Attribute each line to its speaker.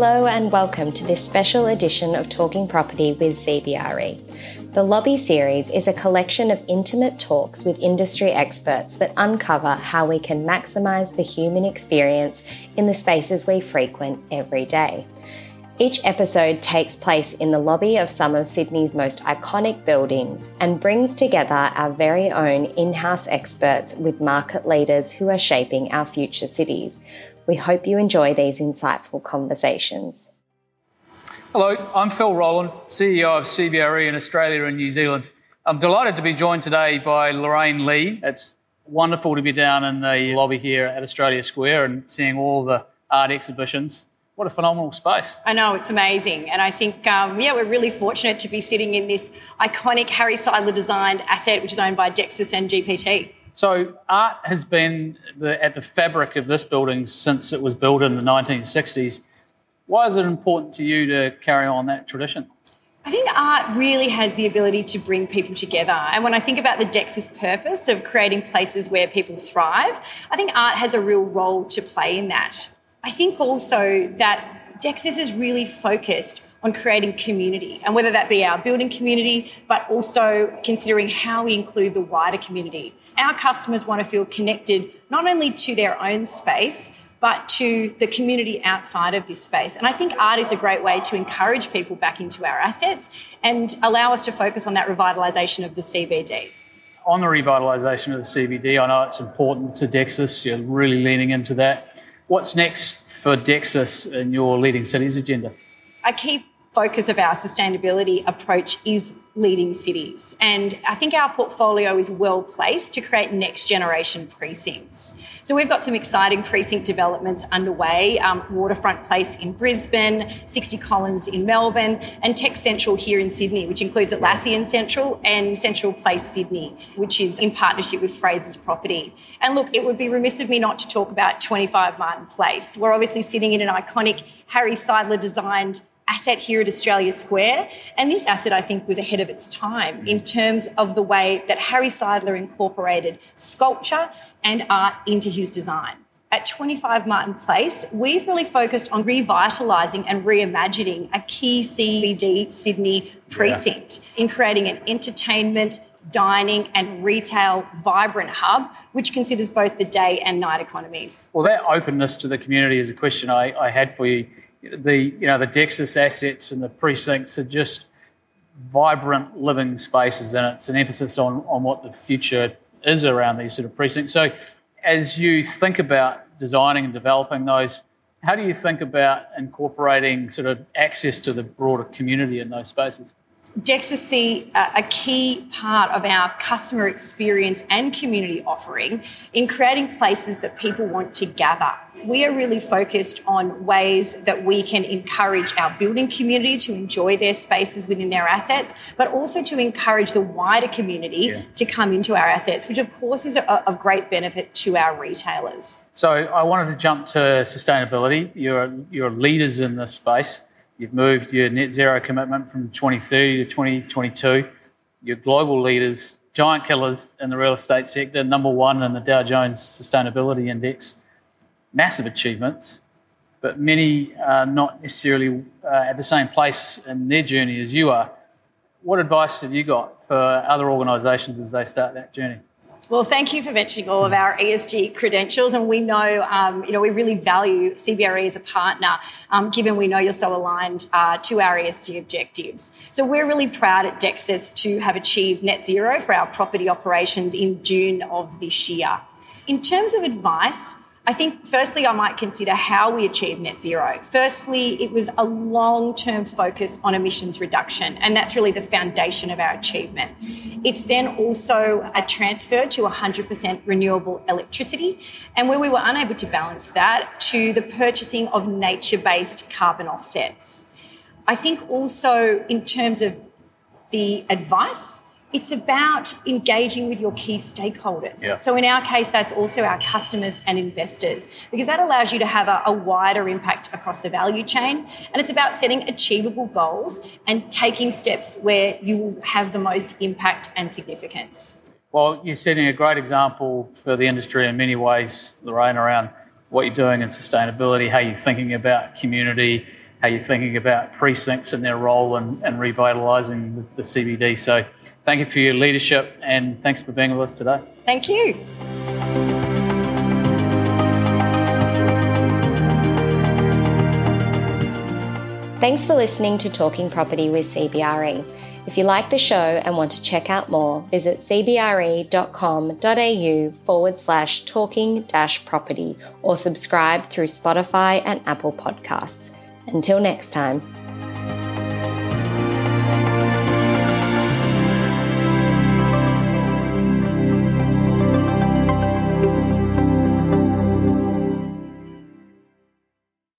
Speaker 1: Hello and welcome to this special edition of Talking Property with CBRE. The Lobby series is a collection of intimate talks with industry experts that uncover how we can maximise the human experience in the spaces we frequent every day. Each episode takes place in the lobby of some of Sydney's most iconic buildings and brings together our very own in house experts with market leaders who are shaping our future cities. We hope you enjoy these insightful conversations.
Speaker 2: Hello, I'm Phil Rowland, CEO of CBRE in Australia and New Zealand. I'm delighted to be joined today by Lorraine Lee. It's wonderful to be down in the lobby here at Australia Square and seeing all the art exhibitions. What a phenomenal space.
Speaker 3: I know, it's amazing. And I think, um, yeah, we're really fortunate to be sitting in this iconic Harry Seidler designed asset, which is owned by Dexus and GPT.
Speaker 2: So art has been the, at the fabric of this building since it was built in the 1960s. Why is it important to you to carry on that tradition?
Speaker 3: I think art really has the ability to bring people together. And when I think about the Dexus purpose of creating places where people thrive, I think art has a real role to play in that. I think also that Dexus is really focused on creating community, and whether that be our building community, but also considering how we include the wider community. Our customers want to feel connected not only to their own space, but to the community outside of this space. And I think art is a great way to encourage people back into our assets and allow us to focus on that revitalisation of the CBD.
Speaker 2: On the revitalisation of the CBD, I know it's important to Dexus, you're really leaning into that. What's next for Dexus in your leading cities agenda?
Speaker 3: A key focus of our sustainability approach is leading cities. And I think our portfolio is well placed to create next generation precincts. So we've got some exciting precinct developments underway um, Waterfront Place in Brisbane, 60 Collins in Melbourne, and Tech Central here in Sydney, which includes Atlassian Central and Central Place Sydney, which is in partnership with Frasers Property. And look, it would be remiss of me not to talk about 25 Martin Place. We're obviously sitting in an iconic Harry Seidler designed asset here at Australia Square. And this asset, I think, was ahead of its time mm. in terms of the way that Harry Seidler incorporated sculpture and art into his design. At 25 Martin Place, we've really focused on revitalising and reimagining a key CBD Sydney precinct yeah. in creating an entertainment, dining, and retail vibrant hub, which considers both the day and night economies.
Speaker 2: Well, that openness to the community is a question I, I had for you the you know the Dexus assets and the precincts are just vibrant living spaces, and it's an emphasis on on what the future is around these sort of precincts. So, as you think about designing and developing those, how do you think about incorporating sort of access to the broader community in those spaces?
Speaker 3: Dexus uh, see a key part of our customer experience and community offering in creating places that people want to gather. We are really focused on ways that we can encourage our building community to enjoy their spaces within their assets, but also to encourage the wider community yeah. to come into our assets, which of course is of great benefit to our retailers.
Speaker 2: So I wanted to jump to sustainability. You're, you're leaders in this space. You've moved your net zero commitment from 2030 to 2022. You're global leaders, giant killers in the real estate sector, number one in the Dow Jones Sustainability Index. Massive achievements, but many are not necessarily uh, at the same place in their journey as you are. What advice have you got for other organisations as they start that journey?
Speaker 3: Well, thank you for mentioning all of our ESG credentials, and we know, um, you know, we really value CBRE as a partner, um, given we know you're so aligned uh, to our ESG objectives. So we're really proud at Dexus to have achieved net zero for our property operations in June of this year. In terms of advice, I think, firstly, I might consider how we achieve net zero. Firstly, it was a long term focus on emissions reduction, and that's really the foundation of our achievement. It's then also a transfer to 100% renewable electricity, and where we were unable to balance that, to the purchasing of nature based carbon offsets. I think also, in terms of the advice, it's about engaging with your key stakeholders. Yeah. So, in our case, that's also our customers and investors, because that allows you to have a, a, wider impact across the value chain. And it's about setting achievable goals and taking steps where you will have the most impact and significance.
Speaker 2: Well, you're setting a great example for the industry in many ways, Lorraine, around what you're doing in sustainability, how you're thinking about community, how you're thinking about precincts and their role in, in revitalising the, the CBD. So thank you for your leadership and thanks for being with us today.
Speaker 3: Thank you.
Speaker 1: Thanks for listening to Talking Property with CBRE. If you like the show and want to check out more, visit cbre.com.au forward slash talking dash property or subscribe through Spotify and Apple Podcasts. Until next time.